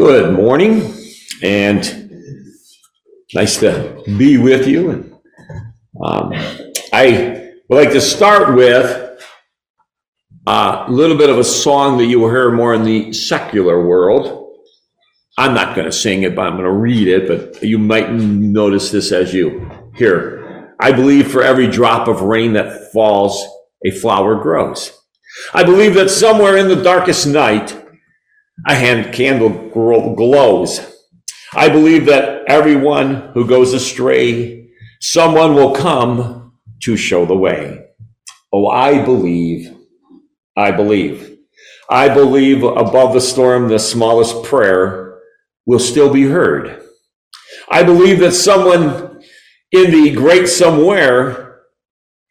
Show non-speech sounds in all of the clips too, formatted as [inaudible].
Good morning, and nice to be with you. And um, I would like to start with a little bit of a song that you will hear more in the secular world. I'm not going to sing it, but I'm going to read it. But you might notice this as you hear. I believe for every drop of rain that falls, a flower grows. I believe that somewhere in the darkest night, a hand candle glows. I believe that everyone who goes astray, someone will come to show the way. Oh, I believe, I believe. I believe above the storm, the smallest prayer will still be heard. I believe that someone in the great somewhere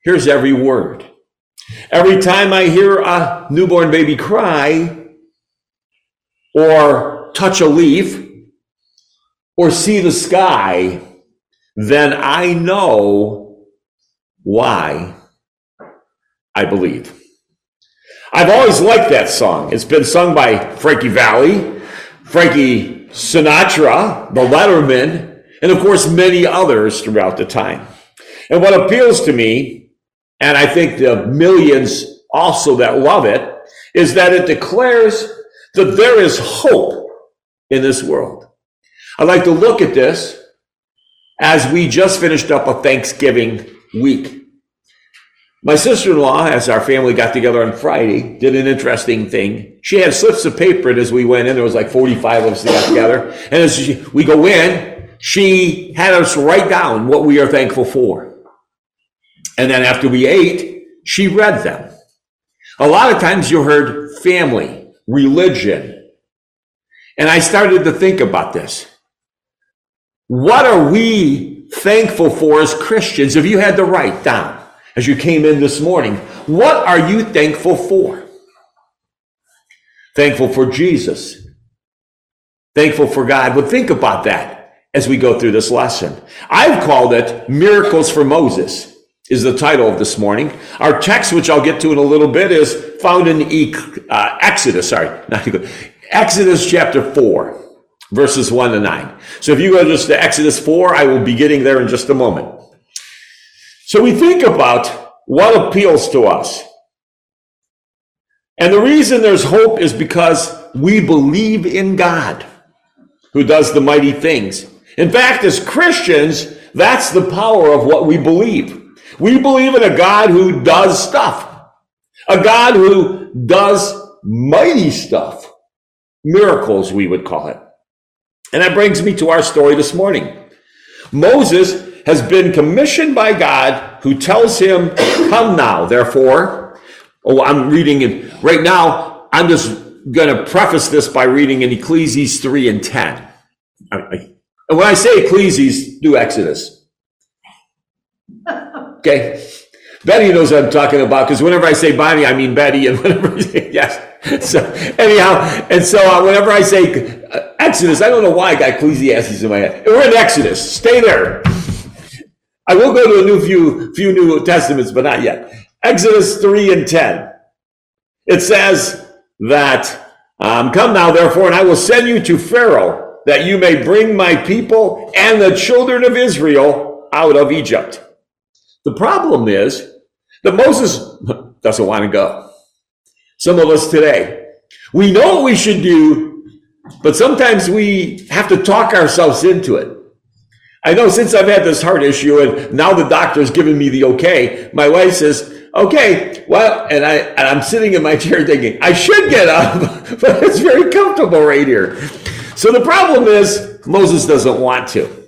hears every word. Every time I hear a newborn baby cry, or touch a leaf or see the sky, then I know why I believe. I've always liked that song. It's been sung by Frankie Valli, Frankie Sinatra, the Lettermen, and of course many others throughout the time. And what appeals to me, and I think the millions also that love it, is that it declares that there is hope in this world. I'd like to look at this as we just finished up a Thanksgiving week. My sister in law, as our family got together on Friday, did an interesting thing. She had slips of paper, and as we went in, there was like 45 of us that got together. And as we go in, she had us write down what we are thankful for. And then after we ate, she read them. A lot of times you heard family religion. And I started to think about this. What are we thankful for as Christians? If you had to write down as you came in this morning, what are you thankful for? Thankful for Jesus. Thankful for God. But think about that as we go through this lesson. I've called it Miracles for Moses is the title of this morning. Our text, which I'll get to in a little bit, is found in uh, Exodus, sorry, not Exodus chapter 4, verses 1 to 9. So if you go just to Exodus 4, I will be getting there in just a moment. So we think about what appeals to us. And the reason there's hope is because we believe in God who does the mighty things. In fact, as Christians, that's the power of what we believe. We believe in a God who does stuff, a God who does mighty stuff, miracles, we would call it. And that brings me to our story this morning. Moses has been commissioned by God who tells him, Come now, therefore. Oh, I'm reading it right now. I'm just going to preface this by reading in Ecclesiastes 3 and 10. And when I say Ecclesiastes, do Exodus. [laughs] Okay. Betty knows what I'm talking about because whenever I say Bonnie, I mean Betty, and [laughs] whenever I say, yes. So anyhow, and so uh, whenever I say uh, Exodus, I don't know why I got Ecclesiastes in my head. We're in Exodus. Stay there. I will go to a new few few New Testaments, but not yet. Exodus three and ten. It says that um, come now, therefore, and I will send you to Pharaoh that you may bring my people and the children of Israel out of Egypt. The problem is that Moses [laughs] doesn't want to go. Some of us today, we know what we should do, but sometimes we have to talk ourselves into it. I know since I've had this heart issue and now the doctor's given me the okay, my wife says, okay, well, and I, and I'm sitting in my chair thinking, I should get up, [laughs] but it's very comfortable right here. So the problem is Moses doesn't want to.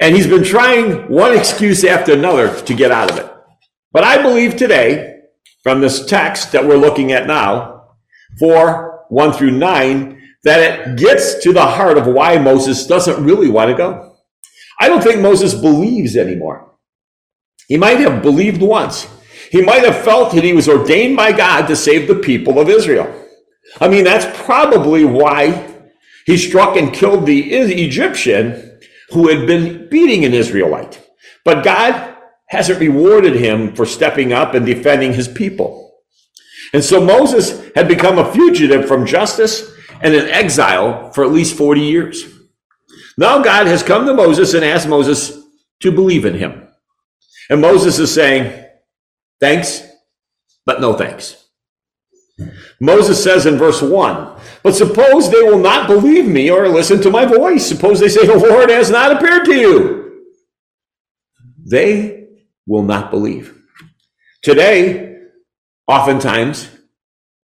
And he's been trying one excuse after another to get out of it. But I believe today, from this text that we're looking at now, 4, 1 through 9, that it gets to the heart of why Moses doesn't really want to go. I don't think Moses believes anymore. He might have believed once. He might have felt that he was ordained by God to save the people of Israel. I mean, that's probably why he struck and killed the Egyptian who had been beating an Israelite. But God hasn't rewarded him for stepping up and defending his people. And so Moses had become a fugitive from justice and an exile for at least 40 years. Now God has come to Moses and asked Moses to believe in him. And Moses is saying, thanks, but no thanks. Moses says in verse 1, But suppose they will not believe me or listen to my voice. Suppose they say, The Lord has not appeared to you. They will not believe. Today, oftentimes,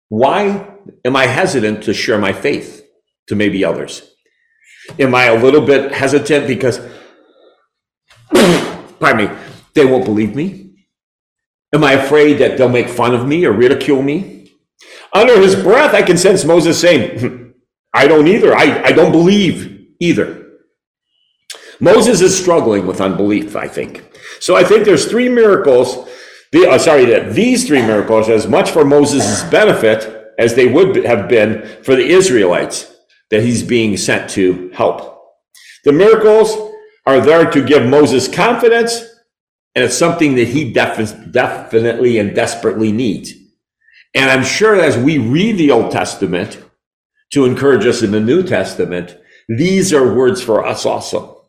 why am I hesitant to share my faith to maybe others? Am I a little bit hesitant because, [coughs] pardon me, they won't believe me? Am I afraid that they'll make fun of me or ridicule me? Under his breath, I can sense Moses saying, hmm, I don't either. I, I don't believe either. Moses is struggling with unbelief, I think. So I think there's three miracles the, uh, sorry, that these three miracles, as much for Moses' benefit as they would have been for the Israelites that he's being sent to help. The miracles are there to give Moses confidence, and it's something that he def- definitely and desperately needs. And I'm sure as we read the Old Testament to encourage us in the New Testament, these are words for us also.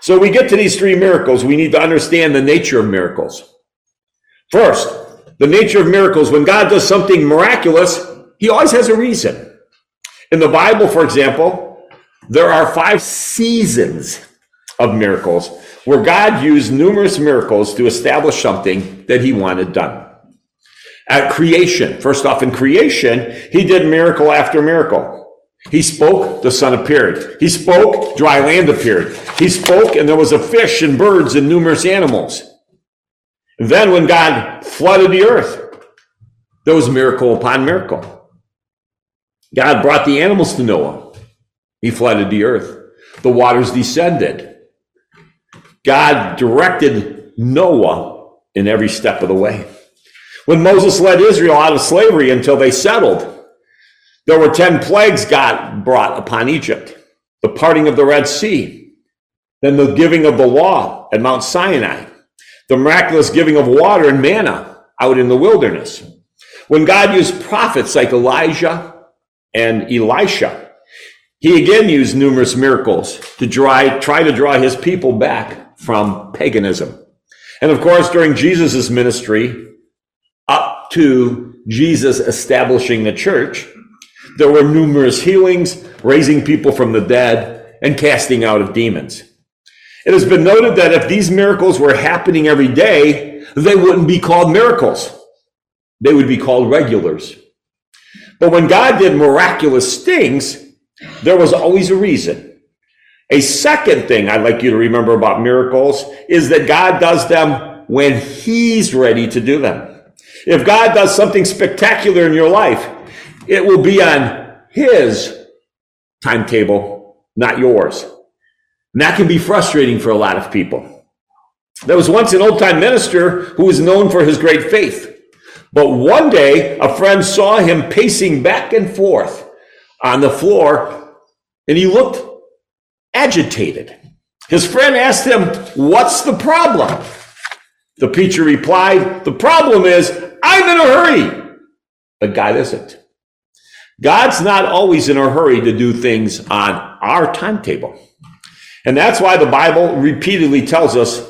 So we get to these three miracles. We need to understand the nature of miracles. First, the nature of miracles. When God does something miraculous, he always has a reason. In the Bible, for example, there are five seasons of miracles where God used numerous miracles to establish something that he wanted done. At creation, first off, in creation, he did miracle after miracle. He spoke, the sun appeared. He spoke, dry land appeared. He spoke, and there was a fish and birds and numerous animals. Then, when God flooded the earth, there was miracle upon miracle. God brought the animals to Noah. He flooded the earth. The waters descended. God directed Noah in every step of the way. When Moses led Israel out of slavery until they settled, there were 10 plagues God brought upon Egypt the parting of the Red Sea, then the giving of the law at Mount Sinai, the miraculous giving of water and manna out in the wilderness. When God used prophets like Elijah and Elisha, he again used numerous miracles to try, try to draw his people back from paganism. And of course, during Jesus' ministry, to Jesus establishing the church, there were numerous healings, raising people from the dead, and casting out of demons. It has been noted that if these miracles were happening every day, they wouldn't be called miracles. They would be called regulars. But when God did miraculous things, there was always a reason. A second thing I'd like you to remember about miracles is that God does them when He's ready to do them. If God does something spectacular in your life, it will be on His timetable, not yours. And that can be frustrating for a lot of people. There was once an old time minister who was known for his great faith. But one day, a friend saw him pacing back and forth on the floor, and he looked agitated. His friend asked him, What's the problem? The preacher replied, The problem is, I'm in a hurry. But God isn't. God's not always in a hurry to do things on our timetable. And that's why the Bible repeatedly tells us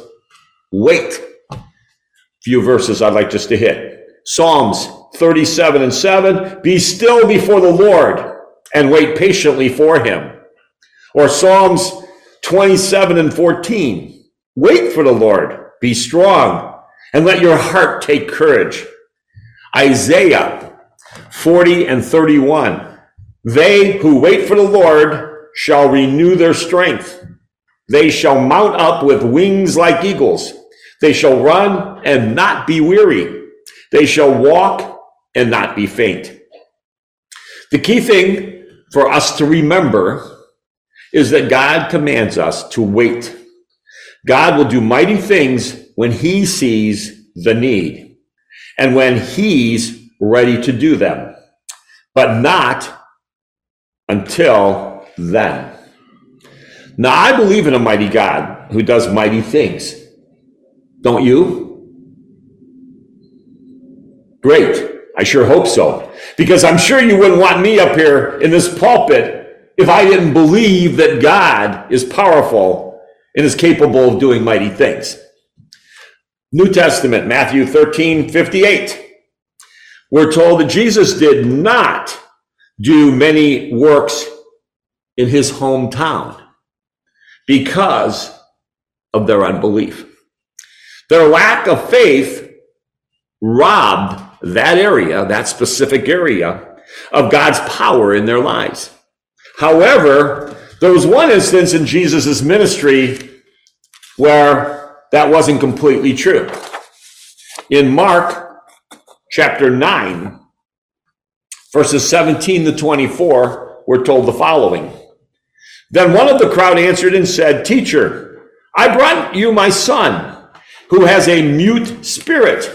wait. A Few verses I'd like just to hit. Psalms 37 and 7 Be still before the Lord and wait patiently for him. Or Psalms 27 and 14 Wait for the Lord, be strong, and let your heart take courage. Isaiah 40 and 31 They who wait for the Lord shall renew their strength. They shall mount up with wings like eagles. They shall run and not be weary. They shall walk and not be faint. The key thing for us to remember is that God commands us to wait. God will do mighty things when he sees the need and when he's ready to do them, but not until then. Now, I believe in a mighty God who does mighty things. Don't you? Great. I sure hope so. Because I'm sure you wouldn't want me up here in this pulpit if I didn't believe that God is powerful and is capable of doing mighty things. New Testament, Matthew 13, 58. We're told that Jesus did not do many works in his hometown because of their unbelief. Their lack of faith robbed that area, that specific area, of God's power in their lives. However, there was one instance in Jesus' ministry where that wasn't completely true. In Mark chapter 9, verses 17 to 24, we're told the following. Then one of the crowd answered and said, Teacher, I brought you my son, who has a mute spirit.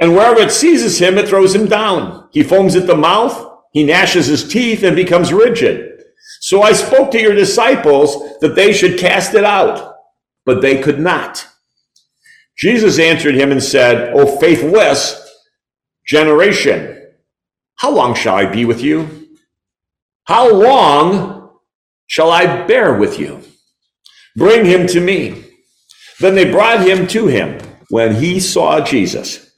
And wherever it seizes him, it throws him down. He foams at the mouth, he gnashes his teeth, and becomes rigid. So I spoke to your disciples that they should cast it out, but they could not. Jesus answered him and said, O faithless generation, how long shall I be with you? How long shall I bear with you? Bring him to me. Then they brought him to him when he saw Jesus.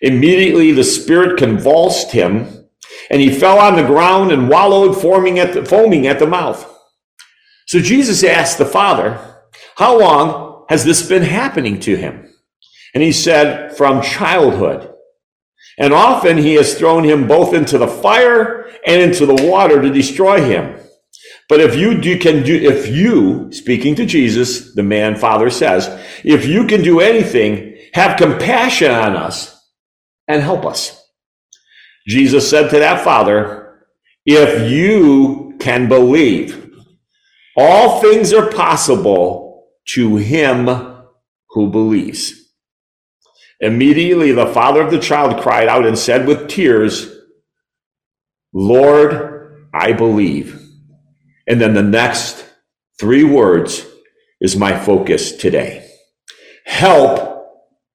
Immediately the spirit convulsed him, and he fell on the ground and wallowed, foaming at the, foaming at the mouth. So Jesus asked the father, How long has this been happening to him? And he said, From childhood. And often he has thrown him both into the fire and into the water to destroy him. But if you do, can do, if you, speaking to Jesus, the man father says, if you can do anything, have compassion on us and help us. Jesus said to that father, If you can believe, all things are possible to him who believes. Immediately, the father of the child cried out and said with tears, Lord, I believe. And then the next three words is my focus today. Help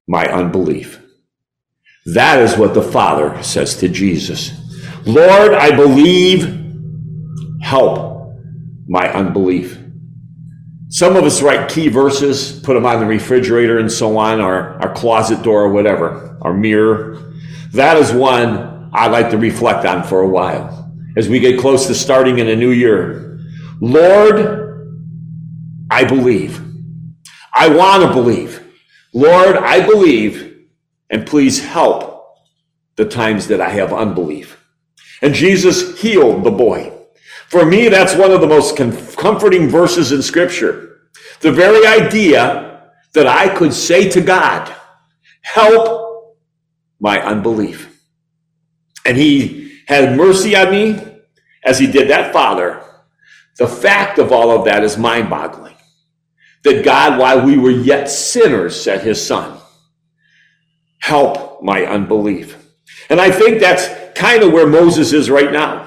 my unbelief. That is what the Father says to Jesus. Lord, I believe, help my unbelief. Some of us write key verses, put them on the refrigerator and so on, our, our closet door or whatever, our mirror. That is one I like to reflect on for a while as we get close to starting in a new year. Lord, I believe. I want to believe. Lord, I believe and please help the times that I have unbelief. And Jesus healed the boy. For me, that's one of the most comforting verses in scripture. The very idea that I could say to God, help my unbelief. And he had mercy on me as he did that father. The fact of all of that is mind boggling. That God, while we were yet sinners, sent his son help my unbelief. And I think that's kind of where Moses is right now.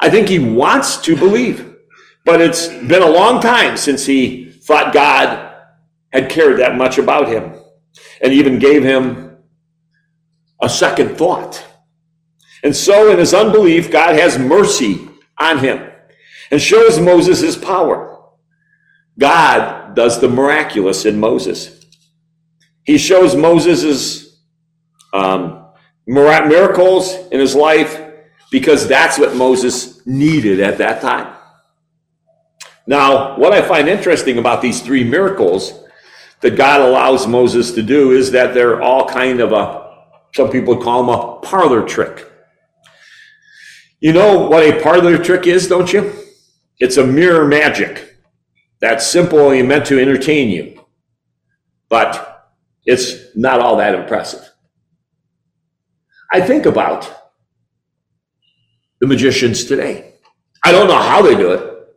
I think he wants to believe, but it's been a long time since he thought God had cared that much about him and even gave him a second thought. And so in his unbelief, God has mercy on him and shows Moses his power. God does the miraculous in Moses. He shows Moses' um, miracles in his life because that's what Moses needed at that time. Now, what I find interesting about these three miracles that God allows Moses to do is that they're all kind of a, some people call them a parlor trick. You know what a parlor trick is, don't you? It's a mirror magic that's simple and meant to entertain you. But it's not all that impressive. I think about the magicians today. I don't know how they do it,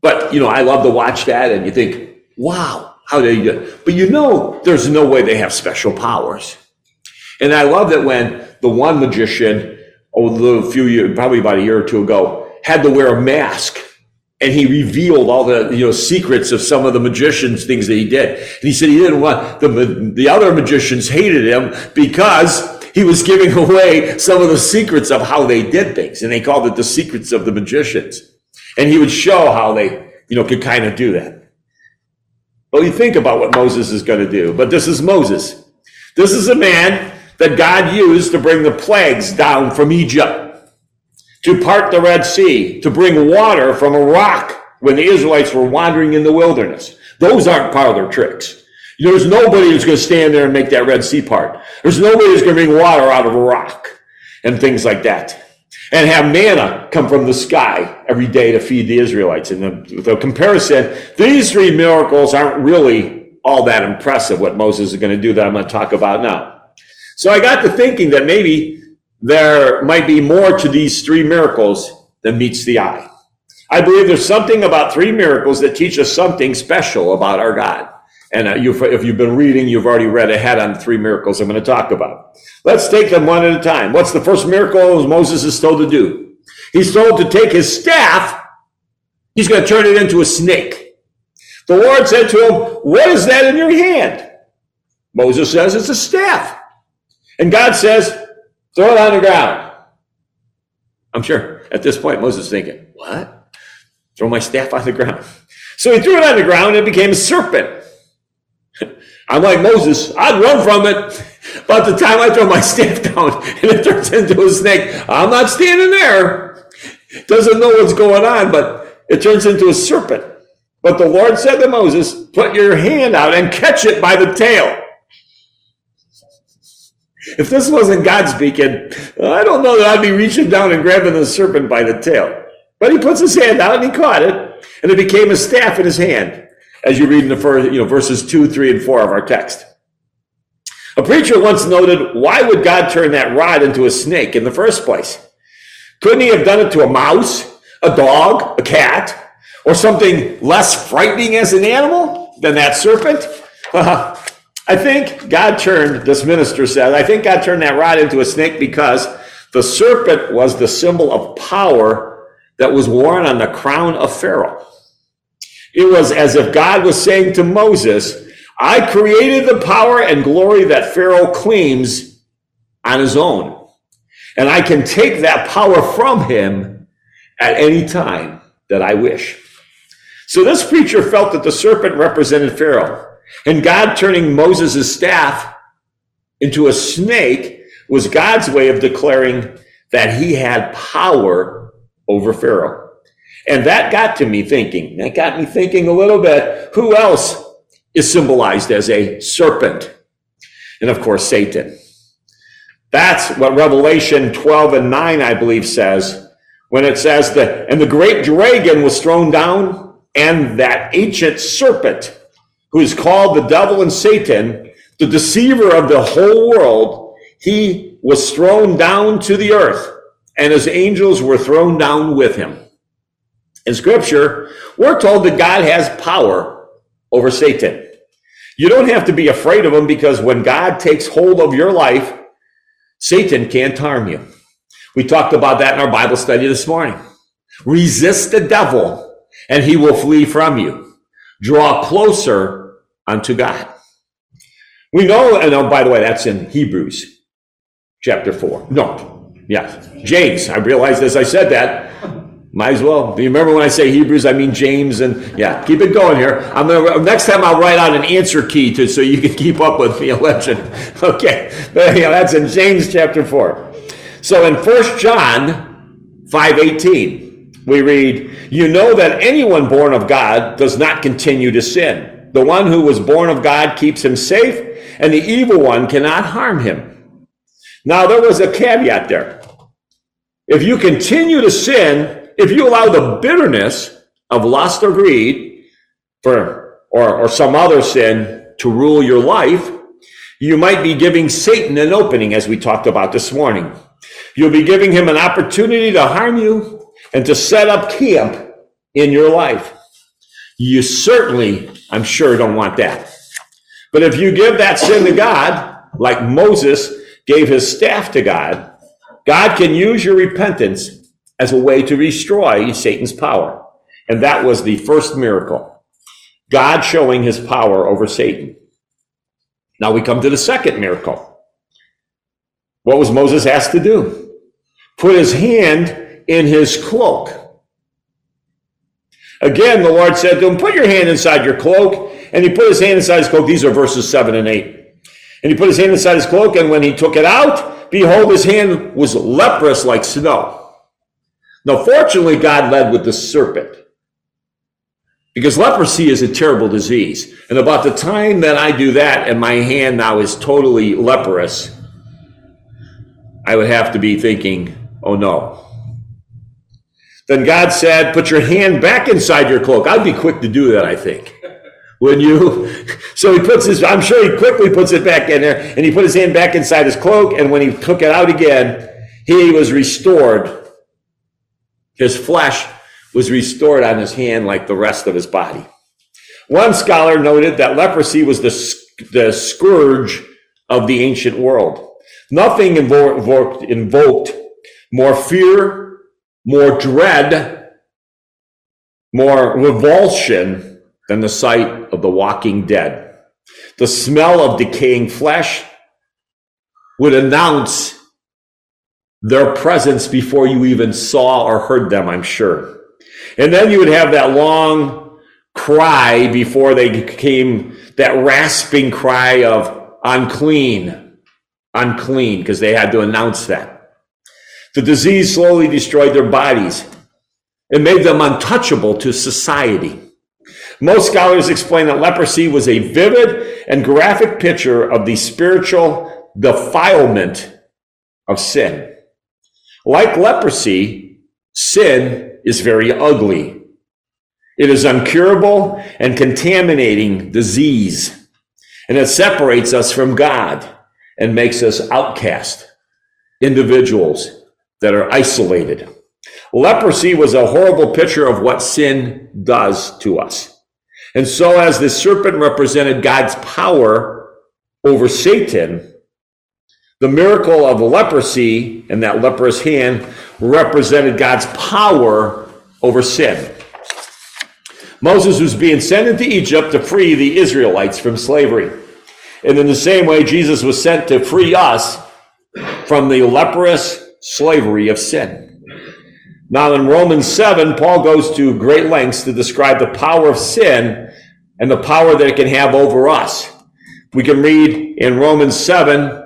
but you know, I love to watch that and you think, wow, how do they do it? But you know, there's no way they have special powers. And I love that when the one magician, oh, a few years, probably about a year or two ago, had to wear a mask and he revealed all the you know secrets of some of the magicians things that he did and he said he didn't want the the other magicians hated him because he was giving away some of the secrets of how they did things. And they called it the secrets of the magicians. And he would show how they, you know, could kind of do that. Well, you think about what Moses is going to do, but this is Moses. This is a man that God used to bring the plagues down from Egypt, to part the Red Sea, to bring water from a rock when the Israelites were wandering in the wilderness. Those aren't parlor tricks. There's nobody who's going to stand there and make that Red Sea part. There's nobody who's going to bring water out of a rock and things like that. And have manna come from the sky every day to feed the Israelites. And the, the comparison, these three miracles aren't really all that impressive, what Moses is going to do that I'm going to talk about now. So I got to thinking that maybe there might be more to these three miracles than meets the eye. I believe there's something about three miracles that teach us something special about our God. And uh, if you've been reading, you've already read ahead on the three miracles I'm going to talk about. Let's take them one at a time. What's the first miracle Moses is told to do? He's told to take his staff. He's going to turn it into a snake. The Lord said to him, what is that in your hand? Moses says, it's a staff. And God says, throw it on the ground. I'm sure at this point Moses is thinking, what? Throw my staff on the ground. So he threw it on the ground and it became a serpent. I'm like Moses, I'd run from it. But the time I throw my [laughs] staff down and it turns into a snake, I'm not standing there. Doesn't know what's going on, but it turns into a serpent. But the Lord said to Moses, put your hand out and catch it by the tail. If this wasn't God speaking, I don't know that I'd be reaching down and grabbing the serpent by the tail. But he puts his hand out and he caught it, and it became a staff in his hand as you read in the first, you know, verses two, three, and four of our text. A preacher once noted, why would God turn that rod into a snake in the first place? Couldn't he have done it to a mouse, a dog, a cat, or something less frightening as an animal than that serpent? Uh, I think God turned, this minister said, I think God turned that rod into a snake because the serpent was the symbol of power that was worn on the crown of Pharaoh. It was as if God was saying to Moses, I created the power and glory that Pharaoh claims on his own. And I can take that power from him at any time that I wish. So this preacher felt that the serpent represented Pharaoh. And God turning Moses' staff into a snake was God's way of declaring that he had power over Pharaoh. And that got to me thinking, that got me thinking a little bit, who else is symbolized as a serpent? And of course, Satan. That's what Revelation 12 and 9, I believe, says when it says that, and the great dragon was thrown down, and that ancient serpent, who is called the devil and Satan, the deceiver of the whole world, he was thrown down to the earth, and his angels were thrown down with him. In scripture, we're told that God has power over Satan. You don't have to be afraid of him because when God takes hold of your life, Satan can't harm you. We talked about that in our Bible study this morning. Resist the devil and he will flee from you. Draw closer unto God. We know, and oh, by the way, that's in Hebrews chapter 4. No, yeah, James. I realized as I said that, might as well. You remember when I say Hebrews, I mean James and yeah, keep it going here. I'm gonna next time I'll write out an answer key to so you can [laughs] keep up with the election. [laughs] Okay. But yeah, that's in James chapter 4. So in 1 John 5:18, we read, "You know that anyone born of God does not continue to sin. The one who was born of God keeps him safe, and the evil one cannot harm him." Now there was a caveat there. If you continue to sin, if you allow the bitterness of lust or greed for, or, or some other sin to rule your life, you might be giving Satan an opening, as we talked about this morning. You'll be giving him an opportunity to harm you and to set up camp in your life. You certainly, I'm sure, don't want that. But if you give that sin to God, like Moses gave his staff to God, God can use your repentance as a way to destroy Satan's power. And that was the first miracle. God showing his power over Satan. Now we come to the second miracle. What was Moses asked to do? Put his hand in his cloak. Again, the Lord said to him, Put your hand inside your cloak. And he put his hand inside his cloak. These are verses 7 and 8. And he put his hand inside his cloak, and when he took it out, behold, his hand was leprous like snow. Now, fortunately, God led with the serpent. Because leprosy is a terrible disease. And about the time that I do that and my hand now is totally leprous, I would have to be thinking, oh no. Then God said, put your hand back inside your cloak. I'd be quick to do that, I think. When you, [laughs] so he puts his, I'm sure he quickly puts it back in there and he put his hand back inside his cloak. And when he took it out again, he was restored. His flesh was restored on his hand like the rest of his body. One scholar noted that leprosy was the, the scourge of the ancient world. Nothing invoked, invoked more fear, more dread, more revulsion than the sight of the walking dead. The smell of decaying flesh would announce their presence before you even saw or heard them, I'm sure. And then you would have that long cry before they came, that rasping cry of unclean, unclean, because they had to announce that. The disease slowly destroyed their bodies. It made them untouchable to society. Most scholars explain that leprosy was a vivid and graphic picture of the spiritual defilement of sin. Like leprosy, sin is very ugly. It is uncurable and contaminating disease, and it separates us from God and makes us outcast individuals that are isolated. Leprosy was a horrible picture of what sin does to us. And so, as the serpent represented God's power over Satan, the miracle of leprosy and that leprous hand represented God's power over sin. Moses was being sent into Egypt to free the Israelites from slavery. And in the same way, Jesus was sent to free us from the leprous slavery of sin. Now, in Romans 7, Paul goes to great lengths to describe the power of sin and the power that it can have over us. We can read in Romans 7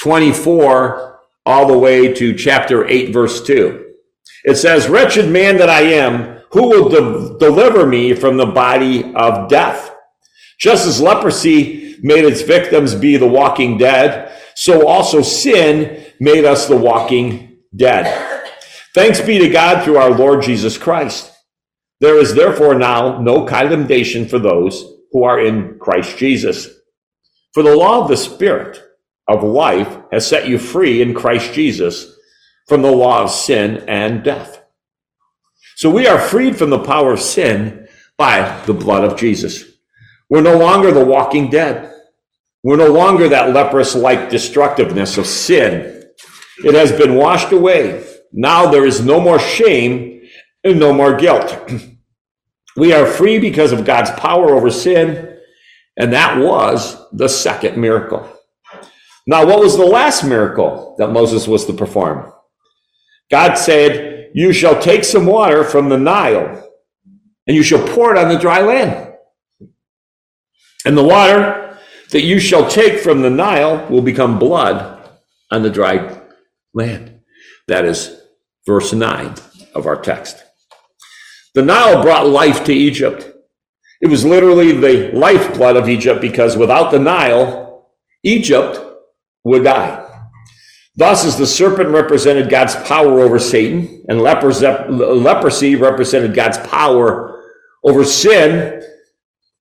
24 all the way to chapter 8, verse 2. It says, Wretched man that I am, who will de- deliver me from the body of death? Just as leprosy made its victims be the walking dead, so also sin made us the walking dead. Thanks be to God through our Lord Jesus Christ. There is therefore now no condemnation for those who are in Christ Jesus. For the law of the Spirit of life has set you free in Christ Jesus from the law of sin and death. So we are freed from the power of sin by the blood of Jesus. We're no longer the walking dead. We're no longer that leprous like destructiveness of sin. It has been washed away. Now there is no more shame and no more guilt. [clears throat] we are free because of God's power over sin, and that was the second miracle. Now, what was the last miracle that Moses was to perform? God said, You shall take some water from the Nile and you shall pour it on the dry land. And the water that you shall take from the Nile will become blood on the dry land. That is verse 9 of our text. The Nile brought life to Egypt. It was literally the lifeblood of Egypt because without the Nile, Egypt would die. Thus, as the serpent represented God's power over Satan, and leprosy represented God's power over sin,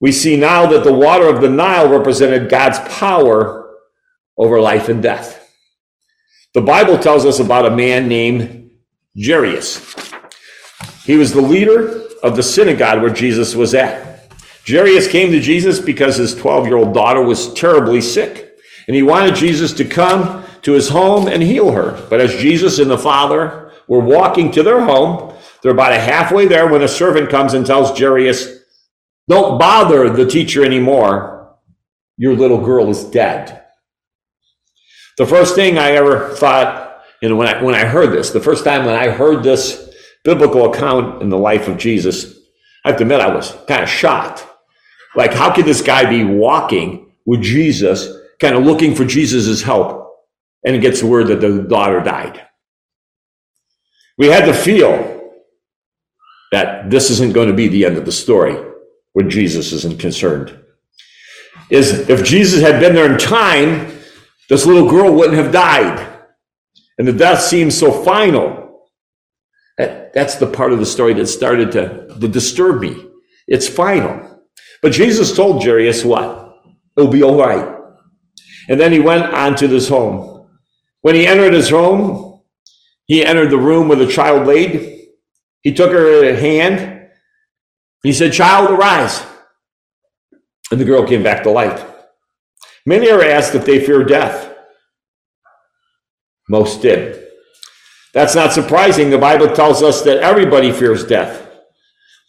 we see now that the water of the Nile represented God's power over life and death. The Bible tells us about a man named Jairus. He was the leader of the synagogue where Jesus was at. Jairus came to Jesus because his 12 year old daughter was terribly sick. And he wanted Jesus to come to his home and heal her. But as Jesus and the Father were walking to their home, they're about a halfway there when a servant comes and tells Jairus, Don't bother the teacher anymore. Your little girl is dead. The first thing I ever thought, you know, when I, when I heard this, the first time when I heard this biblical account in the life of Jesus, I have to admit I was kind of shocked. Like, how could this guy be walking with Jesus, kind of looking for Jesus' help? And it gets the word that the daughter died. We had to feel that this isn't going to be the end of the story when Jesus isn't concerned. Is if Jesus had been there in time, this little girl wouldn't have died. And the death seems so final. That, that's the part of the story that started to, to disturb me. It's final. But Jesus told Jairus what? It'll be all right. And then he went on to this home. When he entered his home, he entered the room where the child laid. He took her hand. He said, Child, arise. And the girl came back to life. Many are asked if they fear death. Most did. That's not surprising. The Bible tells us that everybody fears death.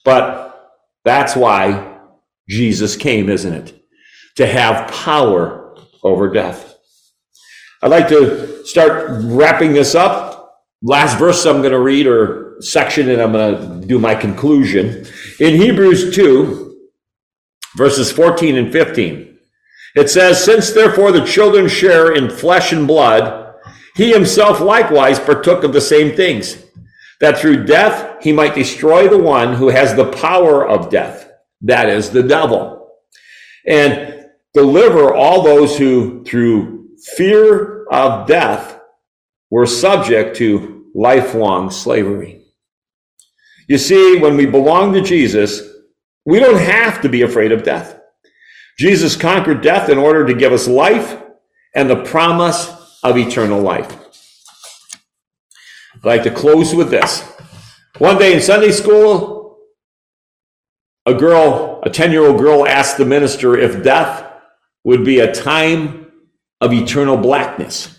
But that's why Jesus came, isn't it? To have power over death. I'd like to start wrapping this up. Last verse I'm going to read or section and I'm going to do my conclusion. In Hebrews 2, verses 14 and 15, it says, Since therefore the children share in flesh and blood, he himself likewise partook of the same things, that through death he might destroy the one who has the power of death, that is, the devil, and deliver all those who through fear of death were subject to lifelong slavery. You see, when we belong to Jesus, we don't have to be afraid of death. Jesus conquered death in order to give us life and the promise of eternal life. I'd like to close with this. One day in Sunday school, a girl, a 10 year old girl, asked the minister if death would be a time of eternal blackness.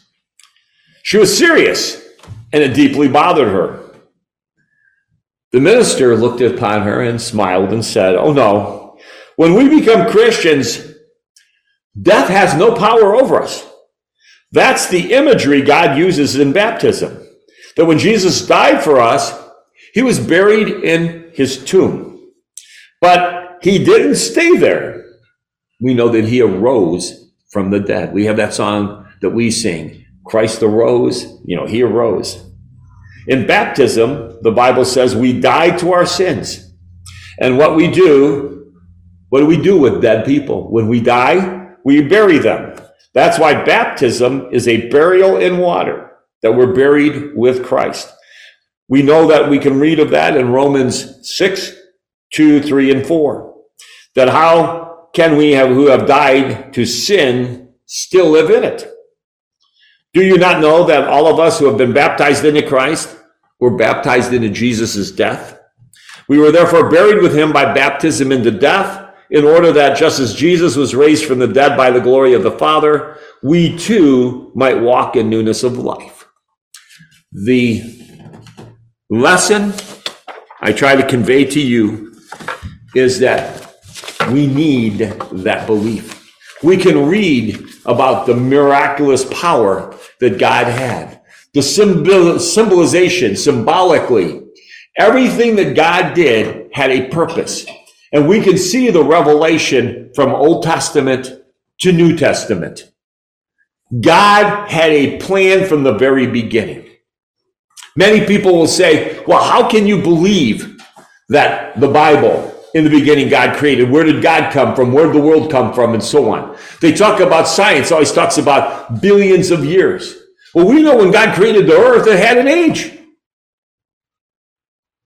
She was serious, and it deeply bothered her. The minister looked upon her and smiled and said, Oh no, when we become Christians, death has no power over us. That's the imagery God uses in baptism. That when Jesus died for us, he was buried in his tomb. But he didn't stay there. We know that he arose from the dead. We have that song that we sing Christ arose, you know, he arose. In baptism, the Bible says we die to our sins. And what we do, what do we do with dead people? When we die, we bury them. That's why baptism is a burial in water, that we're buried with Christ. We know that we can read of that in Romans 6, 2, 3, and 4. That how can we have, who have died to sin still live in it? Do you not know that all of us who have been baptized into Christ were baptized into Jesus' death? We were therefore buried with him by baptism into death, in order that just as Jesus was raised from the dead by the glory of the Father, we too might walk in newness of life. The lesson I try to convey to you is that we need that belief. We can read about the miraculous power that God had, the symbol, symbolization, symbolically. Everything that God did had a purpose. And we can see the revelation from Old Testament to New Testament. God had a plan from the very beginning. Many people will say, well, how can you believe that the Bible in the beginning God created. Where did God come from? Where did the world come from? And so on. They talk about science, always talks about billions of years. Well, we know when God created the earth, it had an age.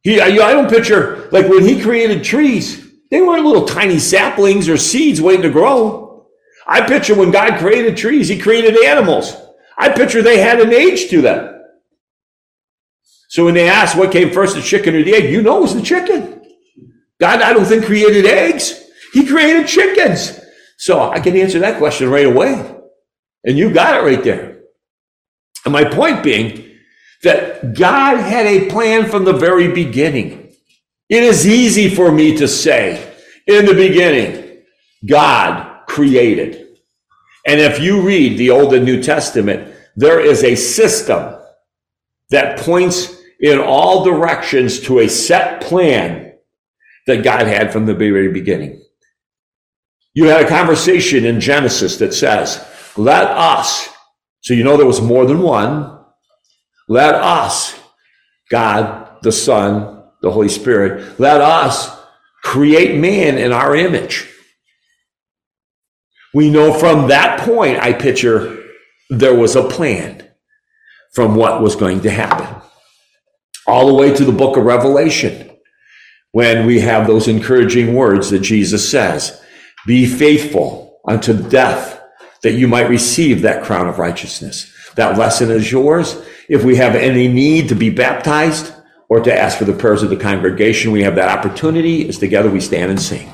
He, I don't picture, like when he created trees, they weren't little tiny saplings or seeds waiting to grow. I picture when God created trees, he created animals. I picture they had an age to them. So when they ask what came first, the chicken or the egg, you know it was the chicken. God, I don't think created eggs. He created chickens. So I can answer that question right away. And you got it right there. And my point being that God had a plan from the very beginning. It is easy for me to say in the beginning, God created. And if you read the Old and New Testament, there is a system that points in all directions to a set plan that God had from the very beginning. You had a conversation in Genesis that says, let us, so you know there was more than one, let us, God, the Son, the Holy Spirit, let us create man in our image. We know from that point, I picture there was a plan from what was going to happen. All the way to the book of Revelation, when we have those encouraging words that Jesus says, be faithful unto death that you might receive that crown of righteousness. That lesson is yours. If we have any need to be baptized or to ask for the prayers of the congregation, we have that opportunity as together we stand and sing.